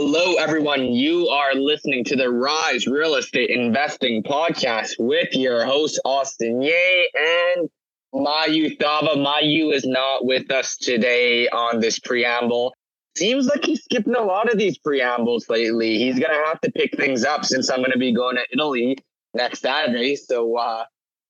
Hello, everyone. You are listening to the Rise Real Estate Investing Podcast with your host, Austin Ye and Mayu Thava. Mayu is not with us today on this preamble. Seems like he's skipping a lot of these preambles lately. He's going to have to pick things up since I'm going to be going to Italy next Saturday. So, uh,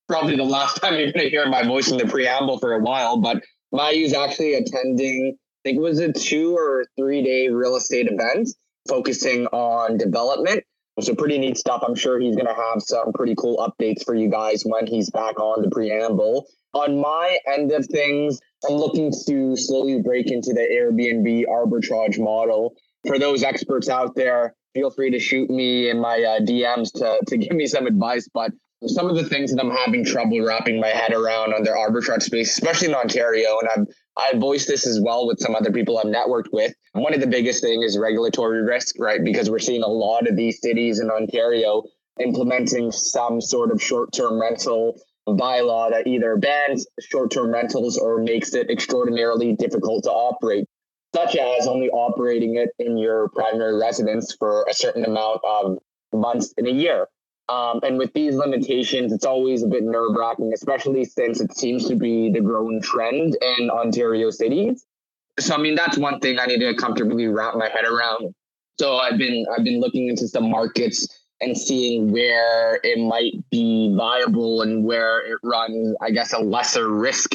probably the last time you're going to hear my voice in the preamble for a while. But Mayu's actually attending think it was a two or three day real estate event focusing on development. So pretty neat stuff. I'm sure he's going to have some pretty cool updates for you guys when he's back on the preamble. On my end of things, I'm looking to slowly break into the Airbnb arbitrage model. For those experts out there, feel free to shoot me in my uh, DMs to, to give me some advice. But some of the things that I'm having trouble wrapping my head around on their arbitrage space, especially in Ontario, and I've I voiced this as well with some other people I've networked with. One of the biggest thing is regulatory risk, right? Because we're seeing a lot of these cities in Ontario implementing some sort of short-term rental bylaw that either bans short-term rentals or makes it extraordinarily difficult to operate, such as only operating it in your primary residence for a certain amount of months in a year. Um, and with these limitations, it's always a bit nerve wracking, especially since it seems to be the growing trend in Ontario cities. So, I mean, that's one thing I need to comfortably wrap my head around. So, I've been I've been looking into some markets and seeing where it might be viable and where it runs, I guess, a lesser risk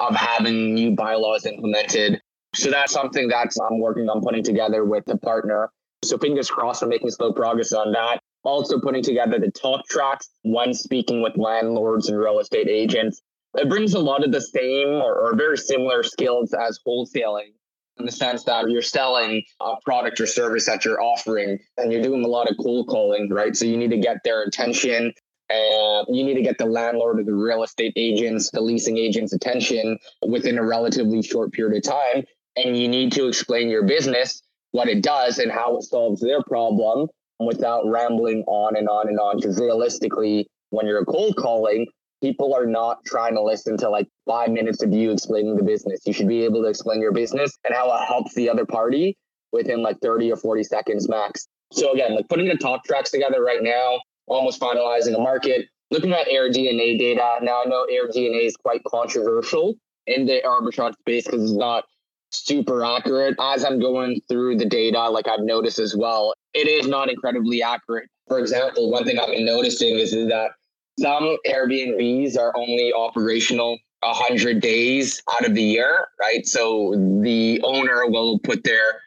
of having new bylaws implemented. So that's something that I'm working on putting together with a partner. So fingers crossed, I'm making slow progress on that also putting together the talk tracks when speaking with landlords and real estate agents. It brings a lot of the same or, or very similar skills as wholesaling in the sense that you're selling a product or service that you're offering and you're doing a lot of cold calling, right? So you need to get their attention and you need to get the landlord or the real estate agents, the leasing agents' attention within a relatively short period of time. And you need to explain your business, what it does, and how it solves their problem without rambling on and on and on. Because realistically, when you're cold calling, people are not trying to listen to like five minutes of you explaining the business. You should be able to explain your business and how it helps the other party within like 30 or 40 seconds max. So again, like putting the talk tracks together right now, almost finalizing a market, looking at AirDNA data. Now I know AirDNA is quite controversial in the arbitrage space because it's not super accurate. As I'm going through the data, like I've noticed as well, it is not incredibly accurate. For example, one thing I've been noticing is, is that some Airbnbs are only operational 100 days out of the year, right? So the owner will put their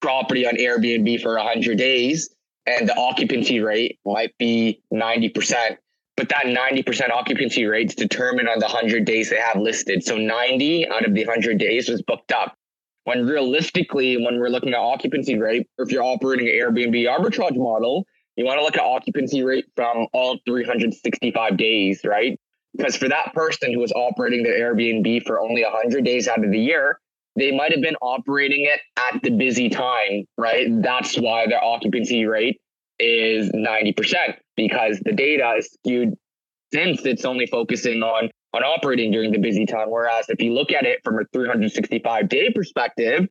property on Airbnb for 100 days and the occupancy rate might be 90%. But that 90% occupancy rate is determined on the 100 days they have listed. So 90 out of the 100 days was booked up. When realistically, when we're looking at occupancy rate, if you're operating an Airbnb arbitrage model, you want to look at occupancy rate from all 365 days, right? Because for that person who is operating their Airbnb for only 100 days out of the year, they might have been operating it at the busy time, right? That's why their occupancy rate is 90% because the data is skewed since it's only focusing on on operating during the busy time. Whereas if you look at it from a 365 day perspective,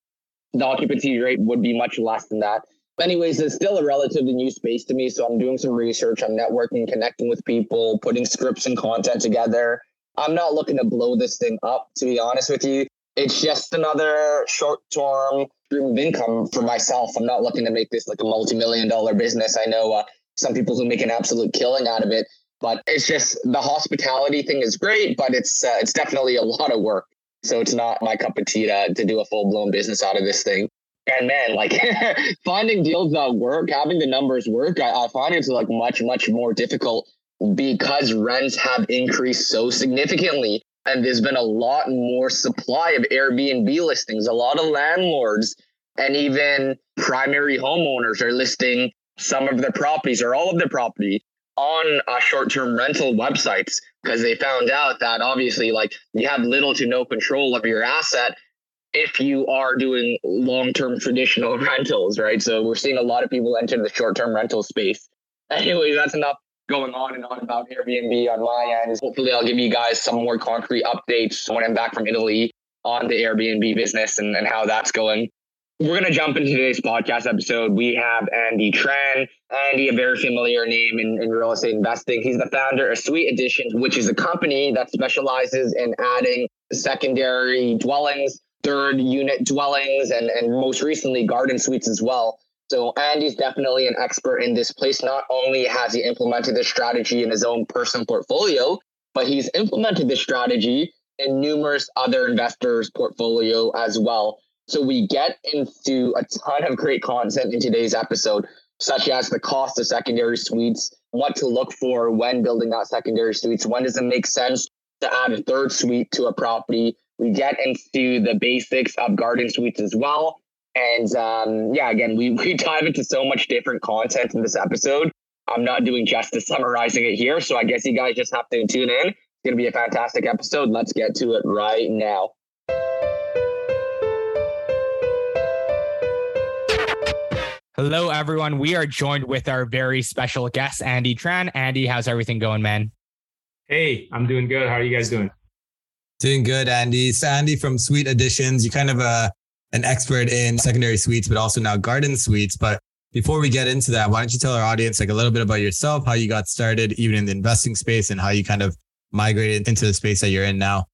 the occupancy rate would be much less than that. Anyways, it's still a relatively new space to me. So I'm doing some research, I'm networking, connecting with people, putting scripts and content together. I'm not looking to blow this thing up, to be honest with you. It's just another short term stream of income for myself. I'm not looking to make this like a multi million dollar business. I know uh, some people who make an absolute killing out of it. But it's just the hospitality thing is great, but it's uh, it's definitely a lot of work. So it's not my cup of tea to, to do a full blown business out of this thing. And man, like finding deals that work, having the numbers work, I, I find it's like much, much more difficult because rents have increased so significantly. And there's been a lot more supply of Airbnb listings. A lot of landlords and even primary homeowners are listing some of their properties or all of their property on uh, short-term rental websites because they found out that obviously like you have little to no control of your asset if you are doing long-term traditional rentals right? So we're seeing a lot of people enter the short-term rental space. Anyway that's enough going on and on about airbnb on my end. Hopefully i'll give you guys some more concrete updates when i'm back from italy on the airbnb business and, and how that's going we're going to jump into today's podcast episode. We have Andy Tran. Andy, a very familiar name in, in real estate investing. He's the founder of Suite Additions, which is a company that specializes in adding secondary dwellings, third unit dwellings, and, and most recently garden suites as well. So Andy's definitely an expert in this place. Not only has he implemented this strategy in his own personal portfolio, but he's implemented this strategy in numerous other investors' portfolio as well. So we get into a ton of great content in today's episode, such as the cost of secondary suites, what to look for when building out secondary suites, when does it make sense to add a third suite to a property. We get into the basics of garden suites as well. And um, yeah, again, we, we dive into so much different content in this episode. I'm not doing justice summarizing it here. So I guess you guys just have to tune in. It's going to be a fantastic episode. Let's get to it right now. Hello, everyone. We are joined with our very special guest, Andy Tran. Andy, how's everything going, man? Hey, I'm doing good. How are you guys doing? Doing good, Andy. So Andy from Suite Additions. You're kind of a an expert in secondary suites, but also now garden suites. But before we get into that, why don't you tell our audience like a little bit about yourself, how you got started, even in the investing space, and how you kind of migrated into the space that you're in now?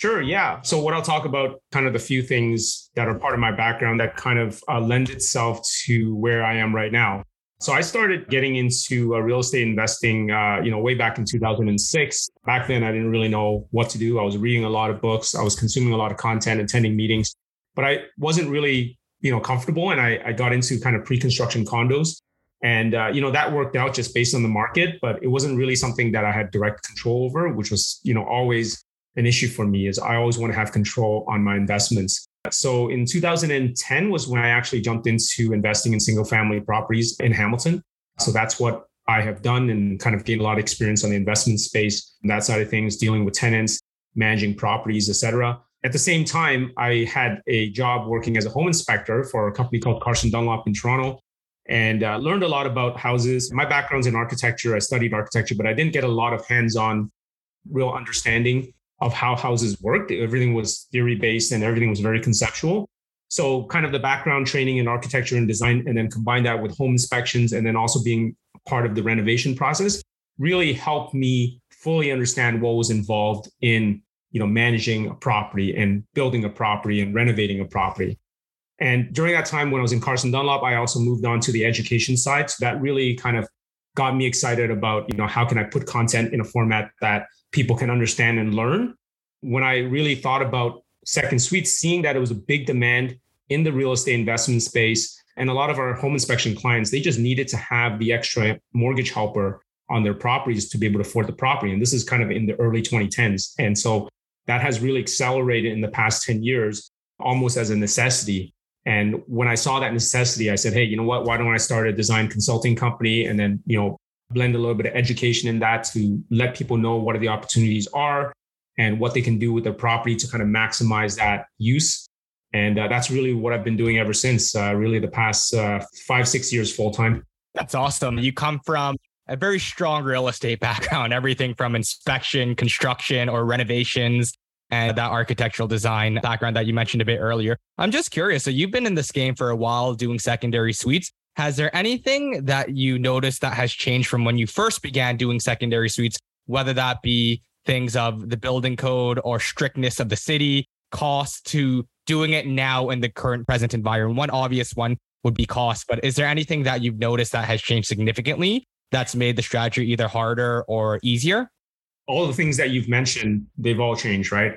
Sure. Yeah. So what I'll talk about, kind of the few things that are part of my background that kind of uh, lend itself to where I am right now. So I started getting into uh, real estate investing, uh, you know, way back in 2006. Back then, I didn't really know what to do. I was reading a lot of books. I was consuming a lot of content, attending meetings, but I wasn't really, you know, comfortable. And I, I got into kind of pre-construction condos. And, uh, you know, that worked out just based on the market, but it wasn't really something that I had direct control over, which was, you know, always an issue for me is I always want to have control on my investments. So in 2010 was when I actually jumped into investing in single family properties in Hamilton. So that's what I have done and kind of gained a lot of experience on the investment space, that side of things, dealing with tenants, managing properties, etc. At the same time, I had a job working as a home inspector for a company called Carson Dunlop in Toronto and uh, learned a lot about houses. My background's in architecture. I studied architecture, but I didn't get a lot of hands on real understanding of how houses worked. Everything was theory based and everything was very conceptual. So, kind of the background training in architecture and design, and then combine that with home inspections and then also being part of the renovation process really helped me fully understand what was involved in you know managing a property and building a property and renovating a property and during that time when i was in carson dunlop i also moved on to the education side so that really kind of got me excited about you know how can i put content in a format that people can understand and learn. When I really thought about Second Suite, seeing that it was a big demand in the real estate investment space, and a lot of our home inspection clients, they just needed to have the extra mortgage helper on their properties to be able to afford the property. And this is kind of in the early 2010s. And so that has really accelerated in the past 10 years, almost as a necessity. And when I saw that necessity, I said, hey, you know what? Why don't I start a design consulting company and then, you know, blend a little bit of education in that to let people know what are the opportunities are and what they can do with their property to kind of maximize that use. And uh, that's really what I've been doing ever since, uh, really the past uh, five, six years full time. That's awesome. You come from a very strong real estate background, everything from inspection, construction, or renovations, and that architectural design background that you mentioned a bit earlier. I'm just curious. So you've been in this game for a while doing secondary suites. Has there anything that you noticed that has changed from when you first began doing secondary suites, whether that be things of the building code or strictness of the city, cost to doing it now in the current present environment? One obvious one would be cost, but is there anything that you've noticed that has changed significantly that's made the strategy either harder or easier? All the things that you've mentioned, they've all changed, right?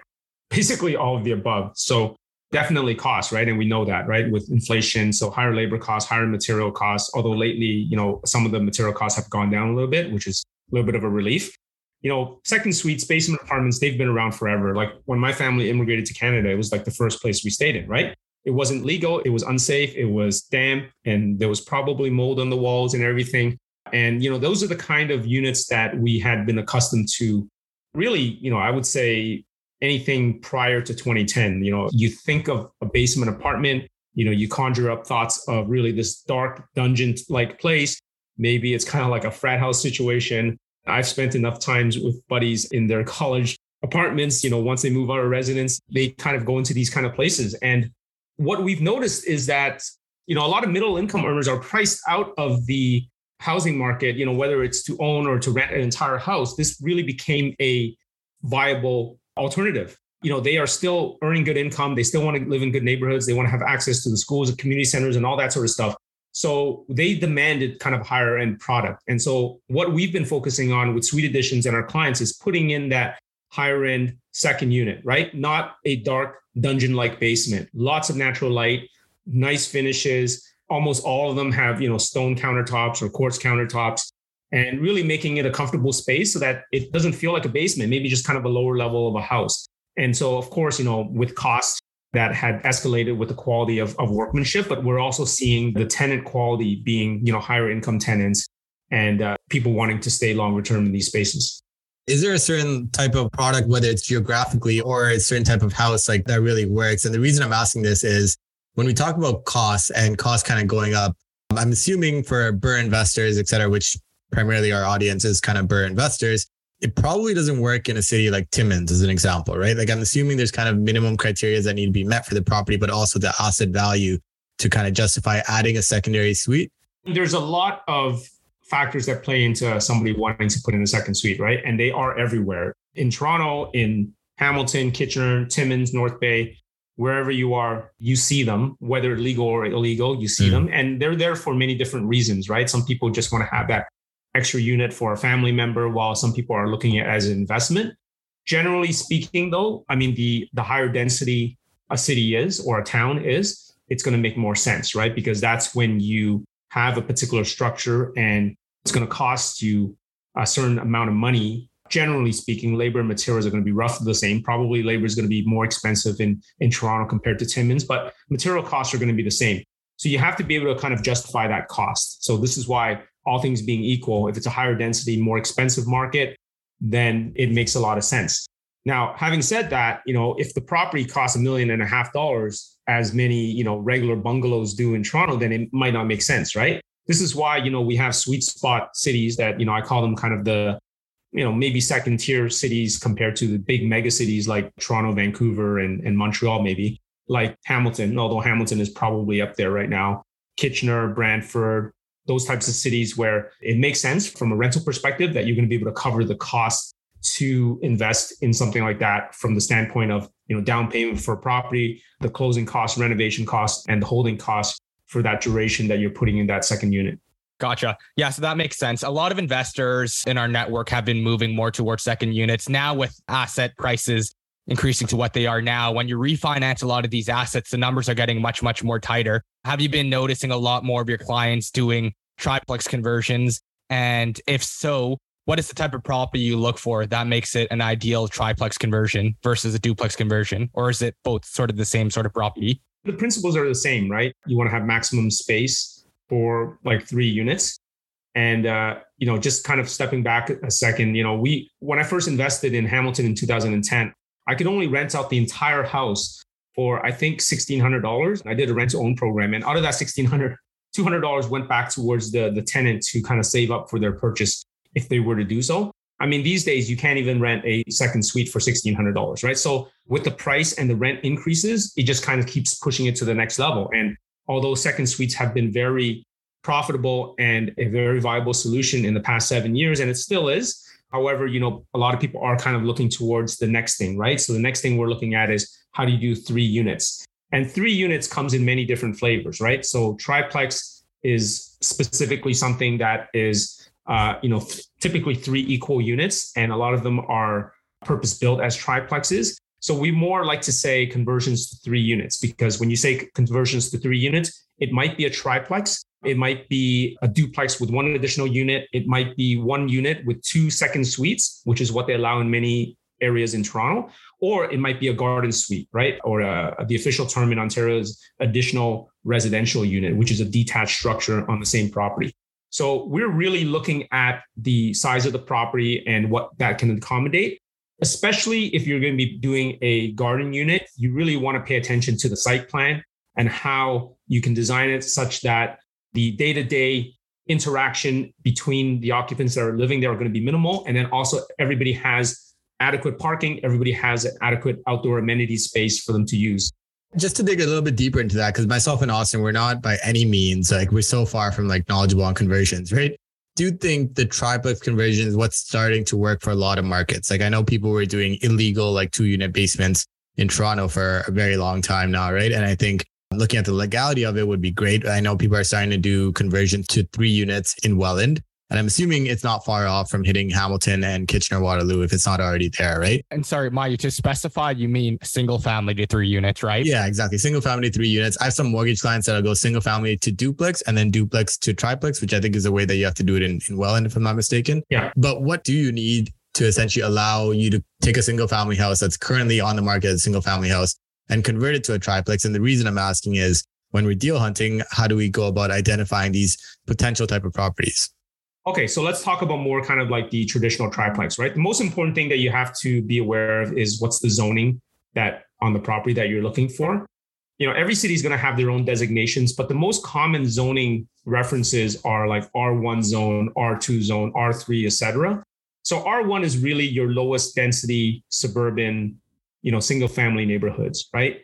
Basically, all of the above. So, definitely costs, right? And we know that, right? With inflation, so higher labor costs, higher material costs. Although lately, you know, some of the material costs have gone down a little bit, which is a little bit of a relief. You know, second suites, basement apartments, they've been around forever. Like when my family immigrated to Canada, it was like the first place we stayed in, right? It wasn't legal, it was unsafe, it was damp, and there was probably mold on the walls and everything. And, you know, those are the kind of units that we had been accustomed to really, you know, I would say anything prior to 2010. You know, you think of a basement apartment, you know, you conjure up thoughts of really this dark dungeon like place. Maybe it's kind of like a frat house situation. I've spent enough times with buddies in their college apartments, you know, once they move out of residence, they kind of go into these kind of places. And what we've noticed is that, you know, a lot of middle income earners are priced out of the housing market, you know, whether it's to own or to rent an entire house. This really became a viable alternative. You know, they are still earning good income. They still want to live in good neighborhoods. They want to have access to the schools and community centers and all that sort of stuff. So they demanded kind of higher end product. And so what we've been focusing on with Suite Additions and our clients is putting in that higher end second unit, right? Not a dark dungeon like basement. Lots of natural light, nice finishes. Almost all of them have, you know, stone countertops or quartz countertops and really making it a comfortable space so that it doesn't feel like a basement, maybe just kind of a lower level of a house. And so, of course, you know, with costs that had escalated with the quality of, of workmanship, but we're also seeing the tenant quality being, you know, higher income tenants and uh, people wanting to stay longer term in these spaces. Is there a certain type of product, whether it's geographically or a certain type of house, like that really works? And the reason I'm asking this is when we talk about costs and costs kind of going up, I'm assuming for BRRRR investors, et cetera, which primarily our audience is kind of BRRRR investors, it probably doesn't work in a city like Timmins, as an example, right? Like I'm assuming there's kind of minimum criteria that need to be met for the property, but also the asset value to kind of justify adding a secondary suite. There's a lot of factors that play into somebody wanting to put in a second suite, right? And they are everywhere in Toronto, in Hamilton, Kitchener, Timmins, North Bay, wherever you are, you see them, whether legal or illegal, you see mm. them. And they're there for many different reasons, right? Some people just want to have that extra unit for a family member, while some people are looking at it as an investment. Generally speaking, though, I mean, the, the higher density a city is or a town is, it's going to make more sense, right? Because that's when you have a particular structure and it's going to cost you a certain amount of money. Generally speaking, labor and materials are going to be roughly the same. Probably labor is going to be more expensive in, in Toronto compared to Timmins, but material costs are going to be the same. So you have to be able to kind of justify that cost. So this is why all things being equal, if it's a higher density, more expensive market, then it makes a lot of sense. Now, having said that, you know, if the property costs a million and a half dollars, as many, you know, regular bungalows do in Toronto, then it might not make sense, right? this is why you know we have sweet spot cities that you know I call them kind of the you know maybe second tier cities compared to the big mega cities like Toronto, Vancouver, and, and Montreal, maybe like Hamilton. Although Hamilton is probably up there right now, Kitchener, Brantford, those types of cities where it makes sense from a rental perspective that you're going to be able to cover the cost to invest in something like that from the standpoint of you know down payment for a property the closing costs renovation costs and the holding costs for that duration that you're putting in that second unit. Gotcha. Yeah, so that makes sense. A lot of investors in our network have been moving more towards second units. Now, with asset prices increasing to what they are now, when you refinance a lot of these assets, the numbers are getting much, much more tighter. Have you been noticing a lot more of your clients doing triplex conversions? And if so, what is the type of property you look for that makes it an ideal triplex conversion versus a duplex conversion? Or is it both sort of the same sort of property? the principles are the same, right? You want to have maximum space for like three units. And uh, you know, just kind of stepping back a second, you know, we when I first invested in Hamilton in 2010, I could only rent out the entire house for I think $1,600. I did a rent to own program, and out of that $1,600, $200 went back towards the the tenant to kind of save up for their purchase if they were to do so. I mean, these days you can't even rent a second suite for $1,600, right? So with the price and the rent increases, it just kind of keeps pushing it to the next level. And although second suites have been very profitable and a very viable solution in the past seven years, and it still is. However, you know, a lot of people are kind of looking towards the next thing, right? So the next thing we're looking at is how do you do three units? And three units comes in many different flavors, right? So triplex is specifically something that is uh, you know, typically three equal units, and a lot of them are purpose built as triplexes. So we more like to say conversions to three units because when you say conversions to three units, it might be a triplex, it might be a duplex with one additional unit, it might be one unit with two second suites, which is what they allow in many areas in Toronto, or it might be a garden suite, right? Or uh, the official term in Ontario is additional residential unit, which is a detached structure on the same property. So we're really looking at the size of the property and what that can accommodate. Especially if you're going to be doing a garden unit, you really want to pay attention to the site plan and how you can design it such that the day to day interaction between the occupants that are living there are going to be minimal. And then also everybody has adequate parking, everybody has an adequate outdoor amenity space for them to use. Just to dig a little bit deeper into that, because myself and Austin, we're not by any means like we're so far from like knowledgeable on conversions, right? Do you think the triplex conversion is what's starting to work for a lot of markets? Like I know people were doing illegal like two unit basements in Toronto for a very long time now, right? And I think looking at the legality of it would be great. I know people are starting to do conversions to three units in Welland. And I'm assuming it's not far off from hitting Hamilton and Kitchener Waterloo if it's not already there, right? And sorry, Mayu, to specify, you mean single family to three units, right? Yeah, exactly. Single family, three units. I have some mortgage clients that'll go single family to duplex and then duplex to triplex, which I think is the way that you have to do it in, in Welland, if I'm not mistaken. Yeah. But what do you need to essentially allow you to take a single family house that's currently on the market as a single family house and convert it to a triplex? And the reason I'm asking is when we're deal hunting, how do we go about identifying these potential type of properties? Okay, so let's talk about more kind of like the traditional triplex, right? The most important thing that you have to be aware of is what's the zoning that on the property that you're looking for. You know, every city is going to have their own designations, but the most common zoning references are like R1 zone, R2 zone, R3, etc. So R1 is really your lowest density suburban, you know, single family neighborhoods, right?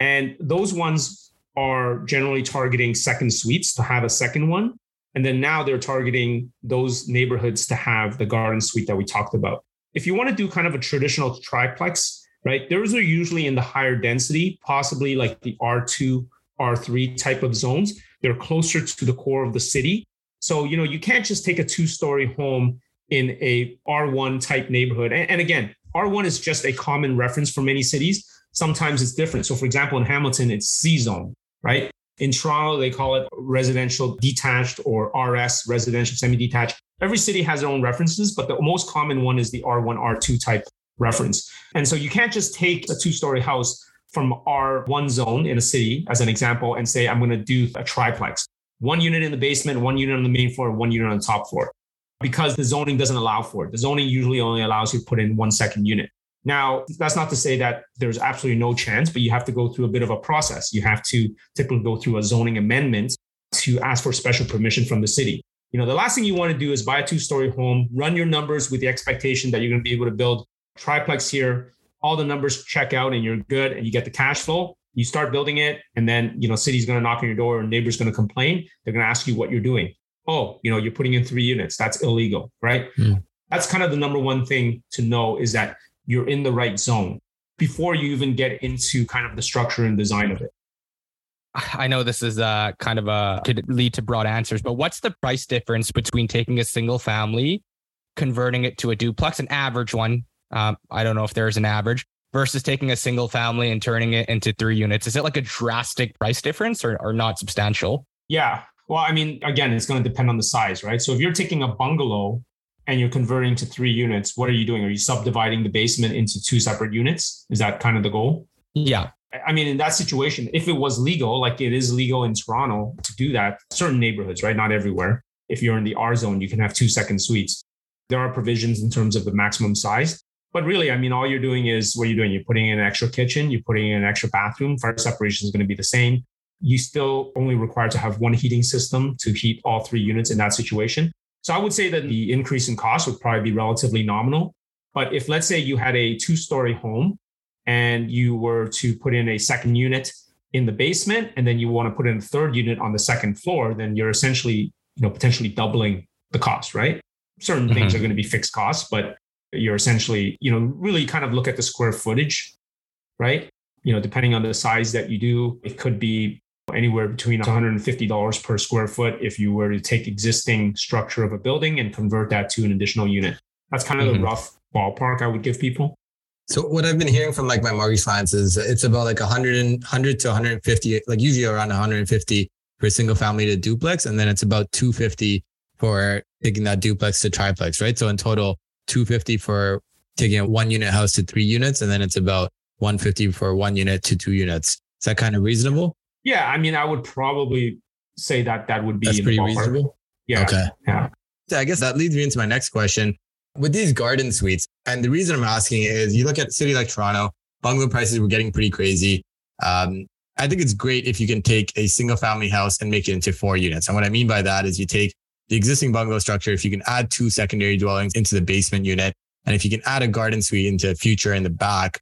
And those ones are generally targeting second suites to have a second one. And then now they're targeting those neighborhoods to have the garden suite that we talked about. If you want to do kind of a traditional triplex, right, those are usually in the higher density, possibly like the R2, R3 type of zones. They're closer to the core of the city. So, you know, you can't just take a two story home in a R1 type neighborhood. And, and again, R1 is just a common reference for many cities. Sometimes it's different. So, for example, in Hamilton, it's C zone, right? In Toronto, they call it residential detached or RS, residential semi detached. Every city has their own references, but the most common one is the R1, R2 type reference. And so you can't just take a two story house from R1 zone in a city, as an example, and say, I'm going to do a triplex one unit in the basement, one unit on the main floor, one unit on the top floor, because the zoning doesn't allow for it. The zoning usually only allows you to put in one second unit. Now, that's not to say that there's absolutely no chance, but you have to go through a bit of a process. You have to typically go through a zoning amendment to ask for special permission from the city. You know, the last thing you want to do is buy a two story home, run your numbers with the expectation that you're going to be able to build triplex here. All the numbers check out and you're good and you get the cash flow. You start building it, and then, you know, city's going to knock on your door and neighbors going to complain. They're going to ask you what you're doing. Oh, you know, you're putting in three units. That's illegal, right? Mm. That's kind of the number one thing to know is that you're in the right zone before you even get into kind of the structure and design of it. I know this is uh, kind of a could lead to broad answers, but what's the price difference between taking a single family, converting it to a duplex, an average one? Um, I don't know if there's an average versus taking a single family and turning it into three units. Is it like a drastic price difference or, or not substantial? Yeah. Well, I mean, again, it's going to depend on the size, right? So if you're taking a bungalow and you're converting to three units, what are you doing? Are you subdividing the basement into two separate units? Is that kind of the goal? Yeah. I mean, in that situation, if it was legal, like it is legal in Toronto to do that, certain neighborhoods, right? Not everywhere. If you're in the R zone, you can have two second suites. There are provisions in terms of the maximum size. But really, I mean, all you're doing is what you're doing. You're putting in an extra kitchen, you're putting in an extra bathroom. Fire separation is going to be the same. You still only required to have one heating system to heat all three units in that situation. So I would say that the increase in cost would probably be relatively nominal. But if let's say you had a two story home and you were to put in a second unit in the basement and then you want to put in a third unit on the second floor, then you're essentially, you know, potentially doubling the cost, right? Certain mm-hmm. things are going to be fixed costs, but you're essentially, you know, really kind of look at the square footage, right? You know, depending on the size that you do, it could be anywhere between $150 per square foot if you were to take existing structure of a building and convert that to an additional unit. That's kind of mm-hmm. the rough ballpark I would give people. So what I've been hearing from like my mortgage clients is it's about like 100 and 100 to 150, like usually around 150 for a single family to duplex, and then it's about 250 for taking that duplex to triplex, right? So in total, 250 for taking a one unit house to three units, and then it's about 150 for one unit to two units. Is that kind of reasonable? Yeah, I mean, I would probably say that that would be That's pretty reasonable. Yeah. Okay. Yeah. I guess that leads me into my next question. With these garden suites, and the reason I'm asking is you look at a city like Toronto, bungalow prices were getting pretty crazy. Um, I think it's great if you can take a single family house and make it into four units. And what I mean by that is you take the existing bungalow structure, if you can add two secondary dwellings into the basement unit, and if you can add a garden suite into future in the back,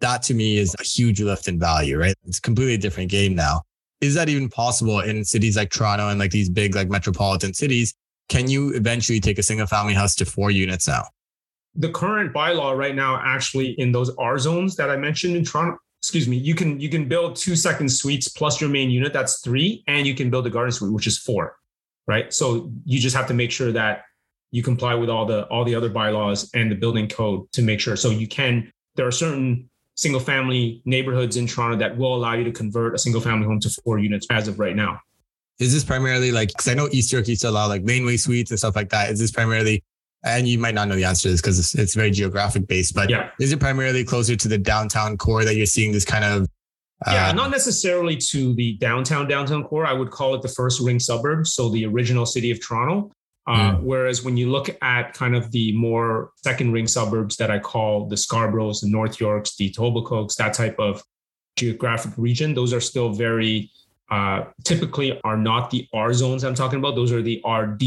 that to me is a huge lift in value, right? It's a completely different game now. Is that even possible in cities like Toronto and like these big like metropolitan cities? Can you eventually take a single family house to four units now? The current bylaw right now, actually, in those R zones that I mentioned in Toronto, excuse me, you can you can build two second suites plus your main unit, that's three, and you can build a garden suite, which is four, right? So you just have to make sure that you comply with all the all the other bylaws and the building code to make sure. So you can. There are certain single family neighborhoods in Toronto that will allow you to convert a single family home to four units as of right now. Is this primarily like, because I know East York used to allow like laneway suites and stuff like that. Is this primarily, and you might not know the answer to this because it's, it's very geographic based, but Yeah. is it primarily closer to the downtown core that you're seeing this kind of? Yeah, uh, not necessarily to the downtown downtown core. I would call it the first ring suburb, so the original city of Toronto. Uh, Whereas when you look at kind of the more second ring suburbs that I call the Scarboroughs, the North Yorks, the Etobicokes, that type of geographic region, those are still very uh, typically are not the R zones I'm talking about. Those are the RD,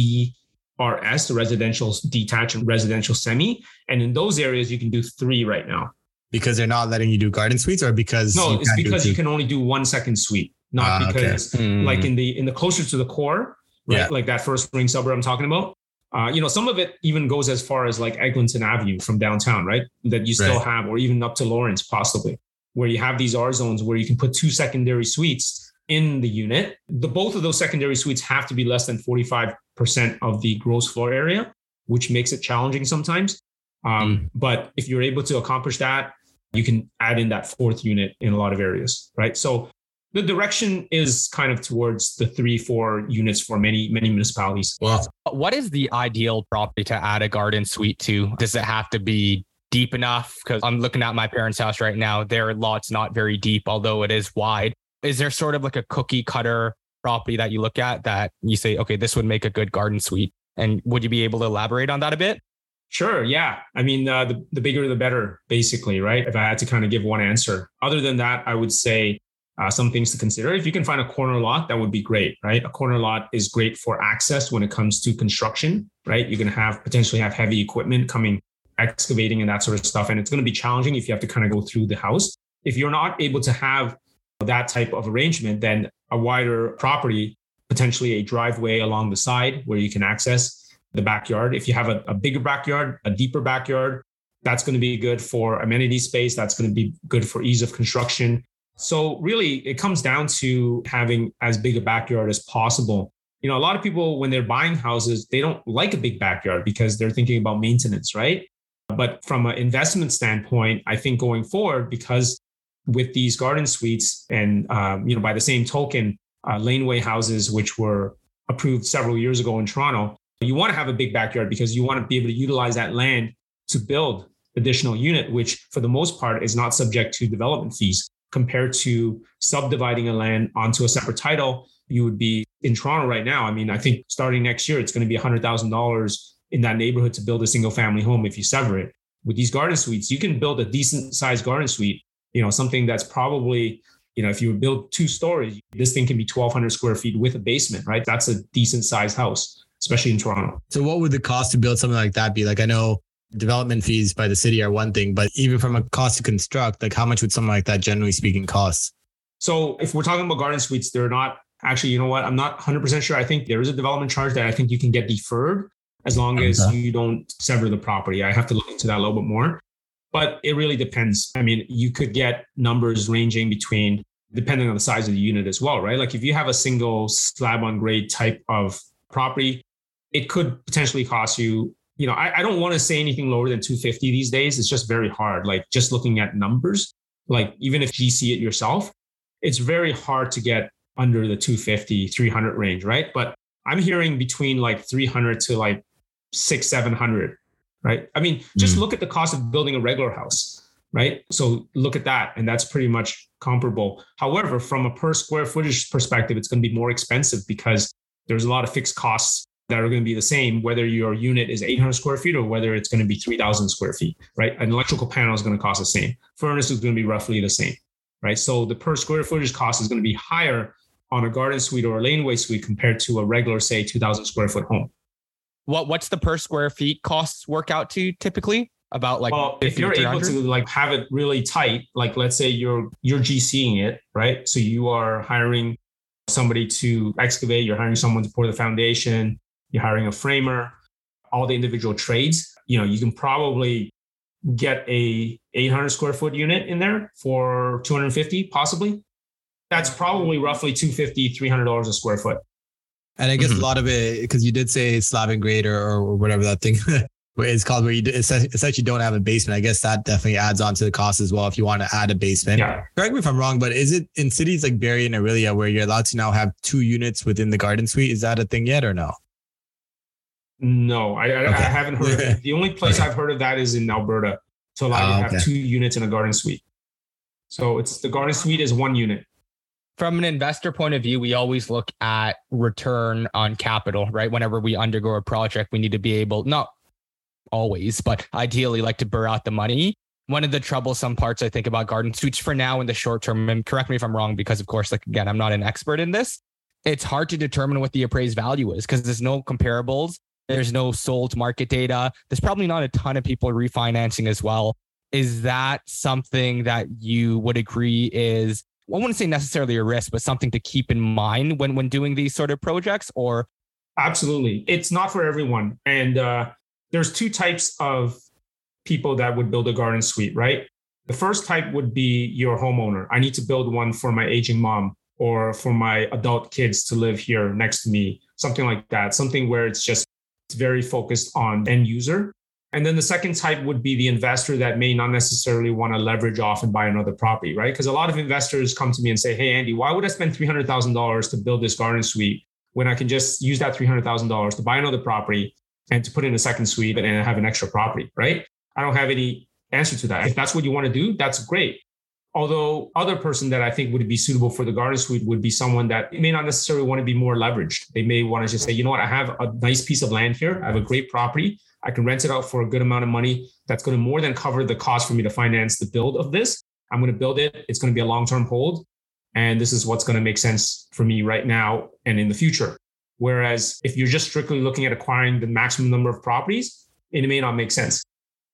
RS, the residential detached and residential semi. And in those areas, you can do three right now. because they're not letting you do garden suites or because No, it's because you can only do one second suite, not Ah, okay. because Hmm. like in the in the closer to the core, right? Yeah. Like that first ring suburb I'm talking about. Uh, you know, some of it even goes as far as like Eglinton Avenue from downtown, right? That you still Right. have, or even up to Lawrence, possibly, where you have these R zones where you can put two secondary suites in the unit. The both of those secondary suites have to be less than 45% of the gross floor area, which makes it challenging sometimes. Um, But if you're able to accomplish that, you can add in that fourth unit in a lot of areas, right? So the direction is kind of towards the three, four units for many, many municipalities. Well, What is the ideal property to add a garden suite to? Does it have to be deep enough? Because I'm looking at my parents' house right now. Their lot's not very deep, although it is wide. Is there sort of like a cookie cutter property that you look at that you say, okay, this would make a good garden suite? And would you be able to elaborate on that a bit? Sure. Yeah. I mean, uh, the, the bigger, the better, basically, right? If I had to kind of give one answer. Other than that, I would say uh, some things to consider. If you can find a corner lot, that would be great, right? A corner lot is great for access when it comes to construction, right? You're going to have potentially have heavy equipment coming, excavating and that sort of stuff. And it's going to be challenging if you have to kind of go through the house. If you're not able to have that type of arrangement, then a wider property, potentially a driveway along the side where you can access the backyard. If you have a, a bigger backyard, a deeper backyard, that's going to be good for amenity space. That's going to be good for ease of construction. So really, it comes down to having as big a backyard as possible. You know, a lot of people when they're buying houses, they don't like a big backyard because they're thinking about maintenance, right? But from an investment standpoint, I think going forward, because with these garden suites and um, you know by the same token, uh, laneway houses, which were approved several years ago in Toronto, you want to have a big backyard because you want to be able to utilize that land to build additional unit, which for the most part is not subject to development fees compared to subdividing a land onto a separate title. You would be in Toronto right now. I mean, I think starting next year, it's going to be $100,000 in that neighborhood to build a single family home if you sever it. With these garden suites, you can build a decent sized garden suite, you know, something that's probably, you know, if you build two stories, this thing can be 1,200 square feet with a basement, right? That's a decent sized house, especially in Toronto. so what would the cost to build something like that be? Like I know development fees by the city are one thing, but even from a cost to construct, like how much would something like that generally speaking cost? So if we're talking about garden suites, they're not actually, you know what? I'm not 100% sure. I think there is a development charge that I think you can get deferred as long as you don't sever the property. I have to look into that a little bit more. But it really depends. I mean, you could get numbers ranging between, depending on the size of the unit as well, right? Like if you have a single slab on grade type of property, it could potentially cost you, you know, I, I don't want to say anything lower than 250 these days. It's just very hard. Like just looking at numbers, like even if you see it yourself, it's very hard to get under the 250, 300 range, right? But I'm hearing between like 300 to like six, 700, right? I mean, just Mm. look at the cost of building a regular house, right? So look at that. And that's pretty much comparable. However, from a per square footage perspective, it's going to be more expensive because there's a lot of fixed costs that are going to be the same, whether your unit is 800 square feet or whether it's going to be 3,000 square feet, right? An electrical panel is going to cost the same. Furnace is going to be roughly the same, right? So the per square footage cost is going to be higher on a garden suite or a laneway suite compared to a regular, say, 2,000 square foot home. What what's the per square feet costs work out to typically? About like well, if you're able to like have it really tight, like let's say you're you're GCing it, right? So you are hiring somebody to excavate, you're hiring someone to pour the foundation, you're hiring a framer, all the individual trades, you know, you can probably get a 800 square foot unit in there for 250 possibly. That's probably roughly 250 $300 a square foot. And I guess mm-hmm. a lot of it, because you did say slab and grade or, or whatever that thing is called, where you essentially don't have a basement. I guess that definitely adds on to the cost as well if you want to add a basement. Yeah. Correct me if I'm wrong, but is it in cities like Barrie and Orillia where you're allowed to now have two units within the garden suite? Is that a thing yet or no? No, I, I, okay. I haven't heard. the only place okay. I've heard of that is in Alberta to allow you to have okay. two units in a garden suite. So it's the garden suite is one unit. From an investor point of view, we always look at return on capital, right? Whenever we undergo a project, we need to be able, not always, but ideally like to BRRRR out the money. One of the troublesome parts I think about garden suites for now in the short term, and correct me if I'm wrong, because of course, like again, I'm not an expert in this. It's hard to determine what the appraised value is because there's no comparables there's no sold market data. There's probably not a ton of people refinancing as well. Is that something that you would agree is, I wouldn't say necessarily a risk, but something to keep in mind when when doing these sort of projects? Or absolutely, it's not for everyone. And uh, there's two types of people that would build a garden suite, right? The first type would be your homeowner. I need to build one for my aging mom or for my adult kids to live here next to me, something like that. Something where it's just it's very focused on end user. And then the second type would be the investor that may not necessarily want to leverage off and buy another property, right? Because a lot of investors come to me and say, Hey, Andy, why would I spend $300,000 to build this garden suite when I can just use that $300,000 to buy another property and to put in a second suite and have an extra property, right? I don't have any answer to that. If that's what you want to do, that's great. Although other person that I think would be suitable for the garden suite would be someone that may not necessarily want to be more leveraged. They may want to just say, you know what, I have a nice piece of land here. I have a great property. I can rent it out for a good amount of money. That's going to more than cover the cost for me to finance the build of this. I'm going to build it. It's going to be a long-term hold. And this is what's going to make sense for me right now and in the future. Whereas if you're just strictly looking at acquiring the maximum number of properties, it may not make sense.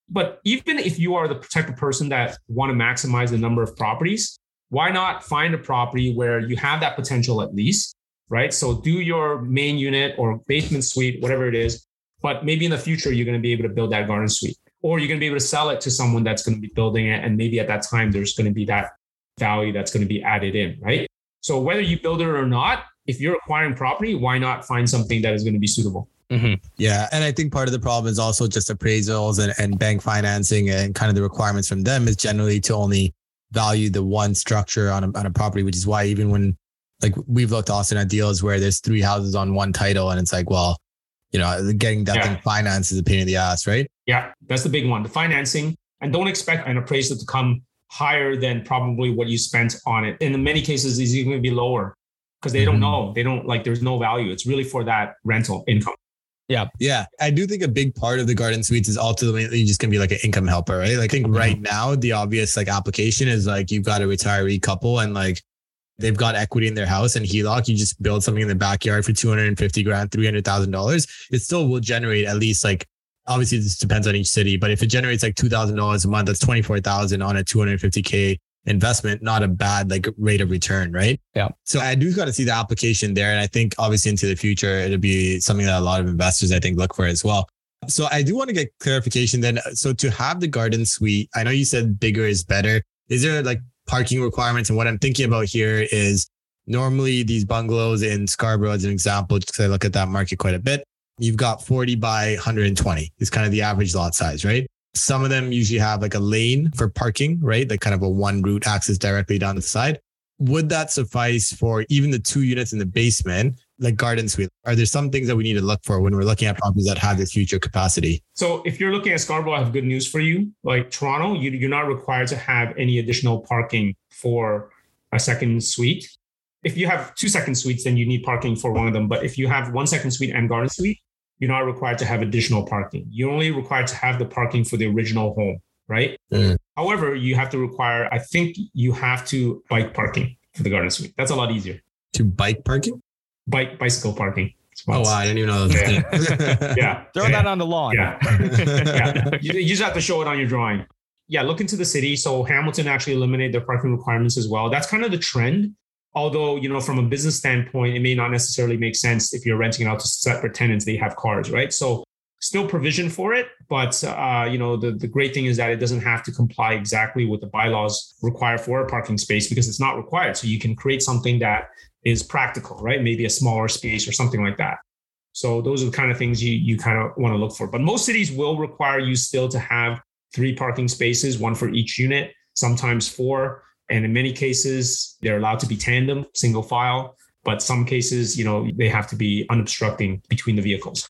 But even if you are the type of person that want to maximize the number of properties, why not find a property where you have that potential at least, right? So do your main unit or basement suite, whatever it is. But maybe in the future, you're going to be able to build that garden suite, or you're going to be able to sell it to someone that's going to be building it. And maybe at that time, there's going to be that value that's going to be added in, right? So whether you build it or not, if you're acquiring property, why not find something that is going to be suitable? Mm-hmm. Yeah. And I think part of the problem is also just appraisals and, and bank financing and kind of the requirements from them is generally to only value the one structure on a, on a property, which is why even when like we've looked Austin at deals where there's three houses on one title and it's like, well, you know, getting that yeah. thing financed is a pain in the ass, right? Yeah, that's the big one. The financing. And don't expect an appraisal to come higher than probably what you spent on it. And in many cases, it's even going to be lower because they mm-hmm. don't know. They don't like there's no value. It's really for that rental income. Yeah. Yeah. I do think a big part of the garden suites is ultimately just going to be like an income helper, right? Like, I think mm-hmm. right now, the obvious like application is like you've got a retiree couple and like they've got equity in their house and HELOC. You just build something in the backyard for 250 grand, $300,000. It still will generate at least like, obviously, this depends on each city, but if it generates like $2,000 a month, that's 24,000 on a 250K investment, not a bad like rate of return, right? Yeah. So I do got to see the application there. And I think obviously into the future, it'll be something that a lot of investors, I think, look for as well. So I do want to get clarification then. So to have the garden suite, I know you said bigger is better. Is there like parking requirements? And what I'm thinking about here is normally these bungalows in Scarborough, as an example, because I look at that market quite a bit, you've got 40 by 120 is kind of the average lot size, right? Some of them usually have like a lane for parking, right? Like kind of a one route access directly down the side. Would that suffice for even the two units in the basement, like garden suite? Are there some things that we need to look for when we're looking at properties that have this future capacity? So if you're looking at Scarborough, I have good news for you. Like Toronto, you, you're not required to have any additional parking for a second suite. If you have two second suites, then you need parking for one of them. But if you have one second suite and garden suite, you're not required to have additional parking. You're only required to have the parking for the original home, right? Mm. However, you have to require, I think you have to bike parking for the garden suite. That's a lot easier. To bike parking? Bike, bicycle parking. Oh, wow. I didn't even know that. Yeah. yeah. Throw yeah. that on the lawn. Yeah. yeah. You, you just have to show it on your drawing. Yeah. Look into the city. So Hamilton actually eliminated their parking requirements as well. That's kind of the trend. Although, you know, from a business standpoint, it may not necessarily make sense if you're renting it out to separate tenants, they have cars, right? So still provision for it, but uh, you know, the, the great thing is that it doesn't have to comply exactly with the bylaws require for a parking space because it's not required. So you can create something that is practical, right? Maybe a smaller space or something like that. So those are the kind of things you you kind of want to look for. But most cities will require you still to have three parking spaces, one for each unit, sometimes four. And in many cases, they're allowed to be tandem, single file. But some cases, you know, they have to be unobstructing between the vehicles.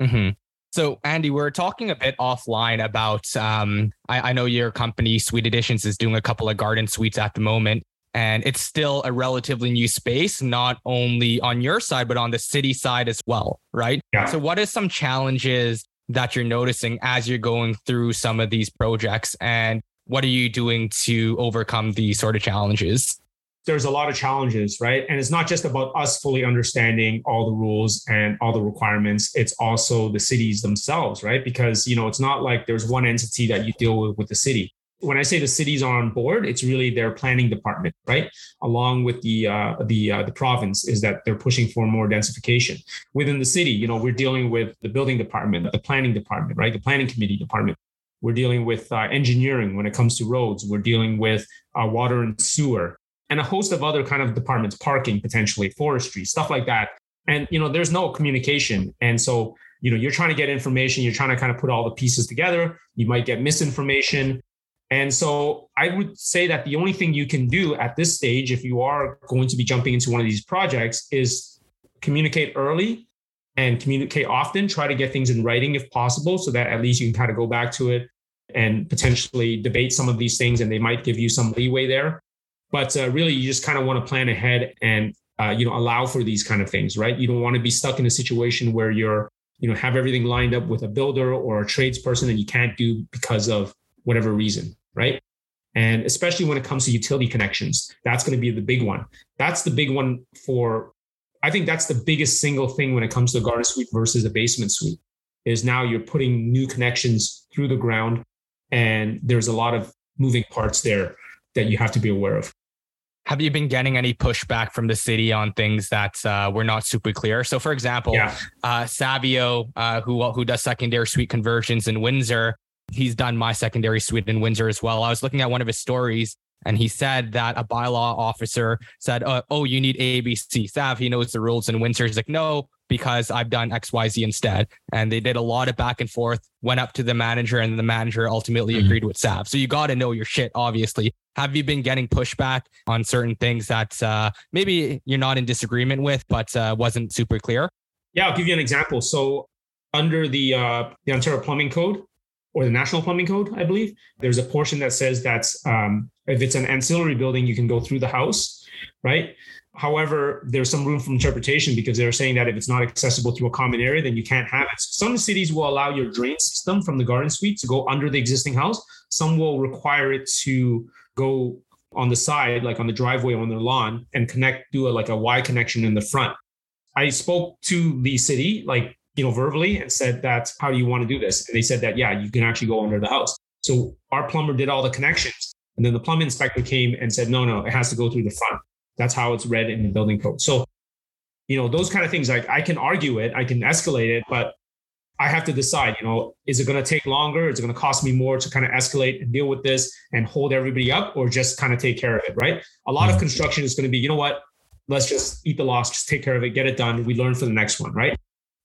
Mm-hmm. So, Andy, we're talking a bit offline about. Um, I, I know your company, Suite Additions, is doing a couple of garden suites at the moment, and it's still a relatively new space, not only on your side but on the city side as well, right? Yeah. So, what are some challenges that you're noticing as you're going through some of these projects, and what are you doing to overcome these sort of challenges? there's a lot of challenges, right? And it's not just about us fully understanding all the rules and all the requirements. It's also the cities themselves, right? Because, you know, it's not like there's one entity that you deal with with the city. When I say the cities are on board, it's really their planning department, right? Along with the uh, the uh, the province, is that they're pushing for more densification within the city. You know, we're dealing with the building department, the planning department, right? The planning committee department. We're dealing with uh, engineering when it comes to roads. We're dealing with uh, water and sewer and a host of other kind of departments, parking potentially, forestry, stuff like that. And you know, there's no communication. And so, you know, you're trying to get information, you're trying to kind of put all the pieces together. You might get misinformation. And so I would say that the only thing you can do at this stage, if you are going to be jumping into one of these projects, is communicate early and communicate often. Try to get things in writing if possible, so that at least you can kind of go back to it and potentially debate some of these things, and they might give you some leeway there. But uh, really, you just kind of want to plan ahead and uh, you know allow for these kind of things, right? You don't want to be stuck in a situation where you're you know have everything lined up with a builder or a tradesperson and you can't do because of whatever reason, right? And especially when it comes to utility connections, that's going to be the big one. That's the big one for. I think that's the biggest single thing when it comes to a garden suite versus a basement suite. Is now you're putting new connections through the ground, and there's a lot of moving parts there that you have to be aware of. Have you been getting any pushback from the city on things that uh, were not super clear? So, for example, Yeah. uh, Savio, uh, who who does secondary suite conversions in Windsor, he's done my secondary suite in Windsor as well. I was looking at one of his stories, and he said that a bylaw officer said, uh, "Oh, you need ABC." Sav, he knows the rules And Windsor. He's like, "No, because I've done X, Y, Z instead." And they did a lot of back and forth. Went up to the manager, and the manager ultimately Mhm. agreed with Sav. So you got to know your shit, obviously. Have you been getting pushback on certain things that uh, maybe you're not in disagreement with, but uh, wasn't super clear? Yeah, I'll give you an example. So under the uh, the Ontario Plumbing Code or the National Plumbing Code, I believe, there's a portion that says that um, if it's an ancillary building, you can go through the house, right? However, there's some room for interpretation because they're saying that if it's not accessible through a common area, then you can't have it. Some cities will allow your drain system from the garden suite to go under the existing house. Some will require it to go on the side, like on the driveway on their lawn, and connect, do a like a Y connection in the front. I spoke to the city, like, you know, verbally and said that, how do you want to do this? And they said that, yeah, you can actually go under the house. So our plumber did all the connections. And then the plumbing inspector came and said, no, no, it has to go through the front. That's how it's read in the building code. So, you know, those kind of things, like I can argue it, I can escalate it, but I have to decide, you know, is it going to take longer? Is it going to cost me more to kind of escalate and deal with this and hold everybody up or just kind of take care of it? Right. A lot of mm-hmm. construction is going to be, you know what? Let's just eat the loss, just take care of it, get it done. We learn for the next one. Right.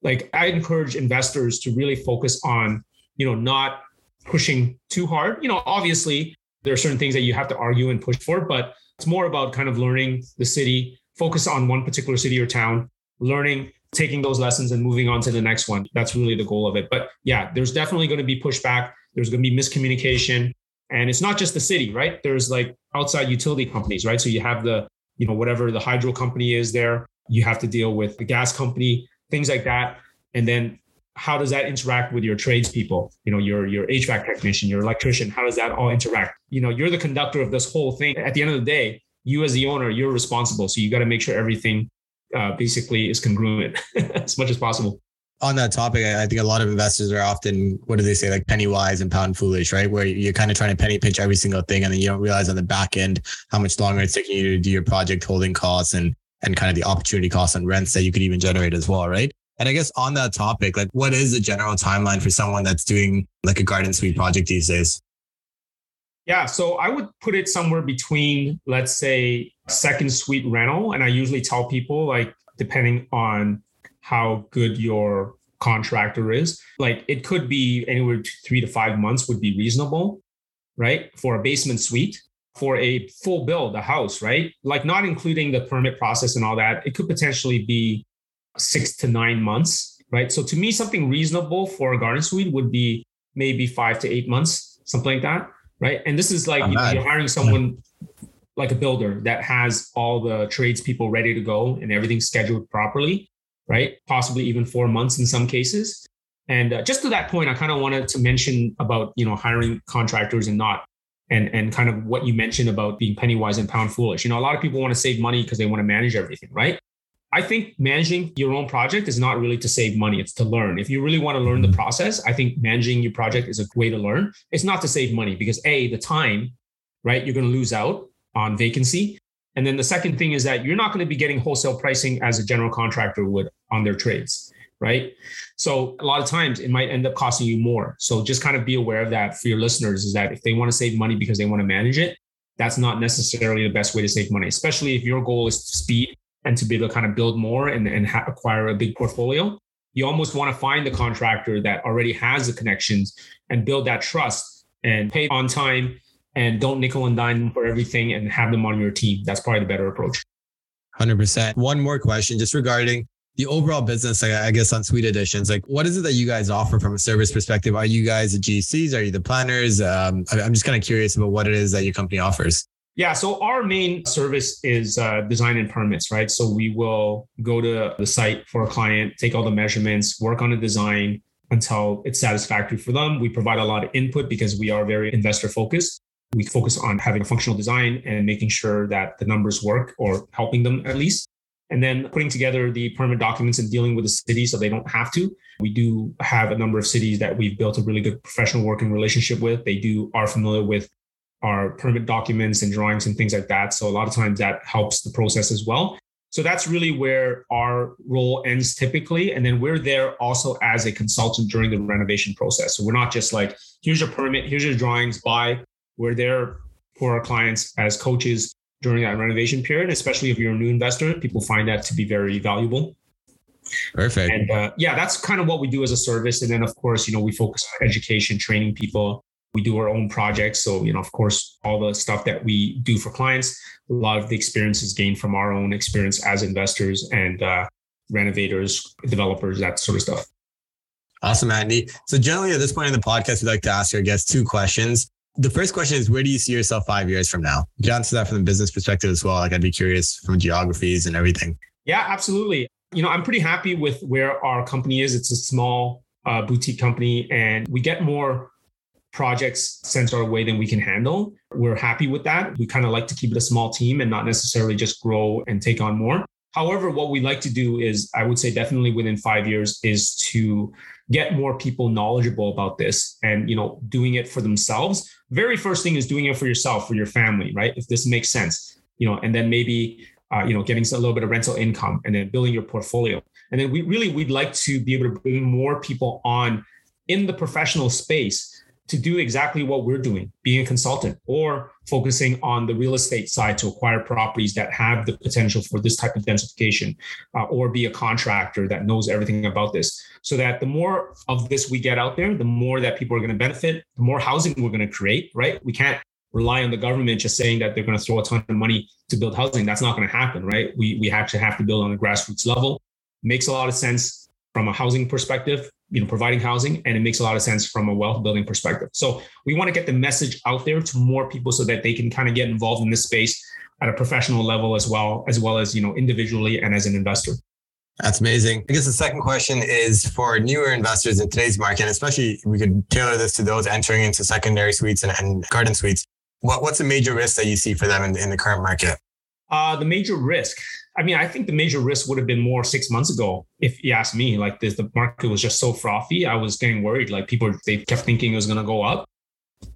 Like I encourage investors to really focus on, you know, not pushing too hard. You know, obviously there are certain things that you have to argue and push for, but it's more about kind of learning the city, focus on one particular city or town, learning, taking those lessons and moving on to the next one. That's really the goal of it. But yeah, there's definitely going to be pushback. There's going to be miscommunication. And it's not just the city, right? There's like outside utility companies, right? So you have the, you know, whatever the hydro company is there, you have to deal with the gas company, things like that. And then how does that interact with your tradespeople? You know, your your HVAC technician, your electrician. How does that all interact? You know, you're the conductor of this whole thing. At the end of the day, you as the owner, you're responsible. So you got to make sure everything uh, basically is congruent as much as possible. On that topic, I think a lot of investors are often, what do they say, like penny wise and pound foolish, right? Where you're kind of trying to penny pinch every single thing, and then you don't realize on the back end how much longer it's taking you to do your project holding costs and and kind of the opportunity costs and rents that you could even generate as well, right? And I guess on that topic, like what is the general timeline for someone that's doing like a garden suite project these days? Yeah, so I would put it somewhere between, let's say, second suite rental. And I usually tell people, like, depending on how good your contractor is, like, it could be anywhere to three to five months would be reasonable, right? For a basement suite. For a full build, a house, right? Like, not including the permit process and all that, it could potentially be six to nine months, right? So to me, something reasonable for a garden suite would be maybe five to eight months, something like that right? And this is like you know, you're hiring someone like a builder that has all the tradespeople ready to go and everything scheduled properly, right? Possibly even four months in some cases. And uh, just to that point, I kind of wanted to mention about you know hiring contractors and not and and kind of what you mentioned about being penny wise and pound foolish. You know, a lot of people want to save money because they want to manage everything, right? I think managing your own project is not really to save money, it's to learn. If you really want to learn the mm-hmm. process, I think managing your project is a way to learn. It's not to save money because A, the time, right, you're going to lose out on vacancy. And then the second thing is that you're not going to be getting wholesale pricing as a general contractor would on their trades, right? So a lot of times it might end up costing you more. So just kind of be aware of that for your listeners is that if they want to save money because they want to manage it, that's not necessarily the best way to save money, especially if your goal is speed and to be able to kind of build more and, and ha- acquire a big portfolio, you almost want to find the contractor that already has the connections and build that trust and pay on time and don't nickel and dime for everything and have them on your team. That's probably the better approach. 100%. One more question just regarding the overall business, I guess, on Suite Additions. Like, what is it that you guys offer from a service perspective? Are you guys the GCs? Are you the planners? Um, I'm just kind of curious about what it is that your company offers. Yeah, so our main service is uh, design and permits, right? So we will go to the site for a client, take all the measurements, work on a design until it's satisfactory for them. We provide a lot of input because we are very investor focused. We focus on having a functional design and making sure that the numbers work or helping them at least. And then putting together the permit documents and dealing with the city so they don't have to. We do have a number of cities that we've built a really good professional working relationship with. They do are familiar with our permit documents and drawings and things like that. So a lot of times that helps the process as well. So that's really where our role ends typically. And then we're there also as a consultant during the renovation process. So we're not just like, here's your permit, here's your drawings, buy. We're there for our clients as coaches during that renovation period, especially if you're a new investor. People find that to be very valuable. Perfect. And uh, yeah, that's kind of what we do as a service. And then, of course, you know, we focus on education, training people, we do our own projects. So, you know, of course, all the stuff that we do for clients, a lot of the experience is gained from our own experience as investors and uh, renovators, developers, that sort of stuff. Awesome, Andy. So, generally, at this point in the podcast, we'd like to ask our guests two questions. The first question is, where do you see yourself five years from now? Answer that from the business perspective as well. Like, I'd be curious from geographies and everything. Yeah, absolutely. You know, I'm pretty happy with where our company is. It's a small uh, boutique company, and we get more projects sent our way than we can handle. We're happy with that. We kind of like to keep it a small team and not necessarily just grow and take on more. However, what we like to do is, I would say definitely within five years, is to get more people knowledgeable about this and you know doing it for themselves. Very first thing is doing it for yourself, for your family, right? If this makes sense, you know, and then maybe uh, you know getting a little bit of rental income and then building your portfolio. And then we really we'd like to be able to bring more people on in the professional space to do exactly what we're doing, being a consultant or focusing on the real estate side to acquire properties that have the potential for this type of densification, uh, or be a contractor that knows everything about this. So that the more of this we get out there, the more that people are going to benefit, the more housing we're going to create, right? We can't rely on the government just saying that they're going to throw a ton of money to build housing. That's not going to happen, right? We, we actually have to build on a grassroots level. Makes a lot of sense from a housing perspective you know providing housing and it makes a lot of sense from a wealth building perspective so we want to get the message out there to more people so that they can kind of get involved in this space at a professional level as well as well as you know individually and as an investor That's amazing. I guess the second question is for newer investors in today's market, especially we could tailor this to those entering into secondary suites and, and garden suites. What, what's the major risk that you see for them in, in the current market? Uh, the major risk. I mean, I think the major risk would have been more six months ago. If you ask me, like this, the market was just so frothy. I was getting worried. Like people, they kept thinking it was going to go up.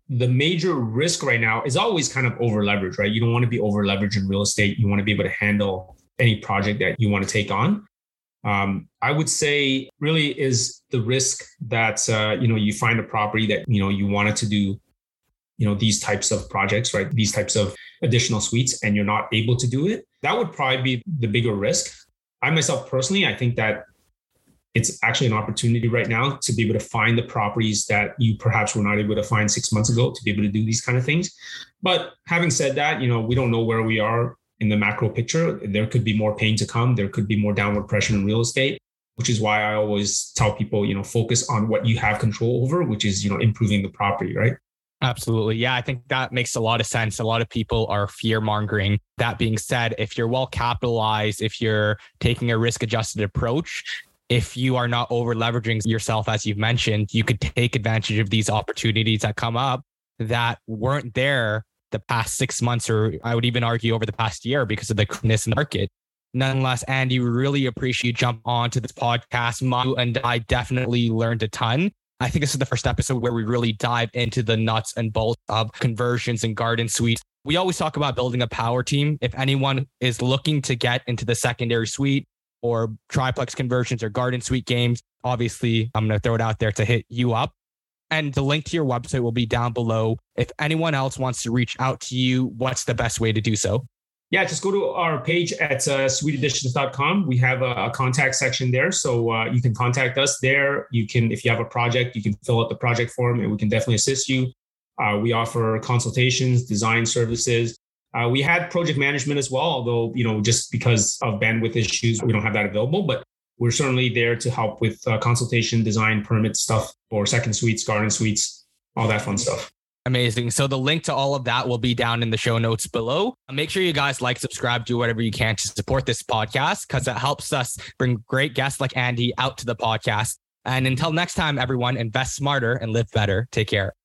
The major risk right now is always kind of over leverage, right? You don't want to be over leveraged in real estate. You want to be able to handle any project that you want to take on. Um, I would say really is the risk that uh, you know you find a property that you know you wanted to do you know these types of projects right these types of additional suites and you're not able to do it that would probably be the bigger risk i myself personally i think that it's actually an opportunity right now to be able to find the properties that you perhaps were not able to find six months ago to be able to do these kind of things but having said that you know we don't know where we are in the macro picture. There could be more pain to come. There could be more downward pressure in real estate, which is why I always tell people, you know, focus on what you have control over, which is, you know, improving the property, right? Absolutely. Yeah, I think that makes a lot of sense. A lot of people are fear mongering. That being said, if you're well capitalized, if you're taking a risk adjusted approach, if you are not over leveraging yourself, as you've mentioned, you could take advantage of these opportunities that come up that weren't there the past six months, or I would even argue over the past year because of the quickness in the market. Nonetheless, Andy, really appreciate you jump onto this podcast. Manu and I definitely learned a ton. I think this is the first episode where we really dive into the nuts and bolts of conversions and garden suites. We always talk about building a power team. If anyone is looking to get into the secondary suite or triplex conversions or garden suite games, obviously I'm going to throw it out there to hit you up. And the link to your website will be down below. If anyone else wants to reach out to you, what's the best way to do so? Yeah, just go to our page at uh, suiteadditions.com. We have a, a, contact section there. So uh, you can contact us there. You can, if you have a project, you can fill out the project form and we can definitely assist you. Uh, we offer consultations, design services. Uh, we had project management as well, although, you know, just because of bandwidth issues, we don't have that available. But we're certainly there to help with uh, consultation, design, permit stuff for second suites, garden suites, all that fun stuff. Amazing. So the link to all of that will be down in the show notes below. Make sure you guys like, subscribe, do whatever you can to support this podcast because it helps us bring great guests like Andy out to the podcast. And until next time, everyone, invest smarter and live better. Take care.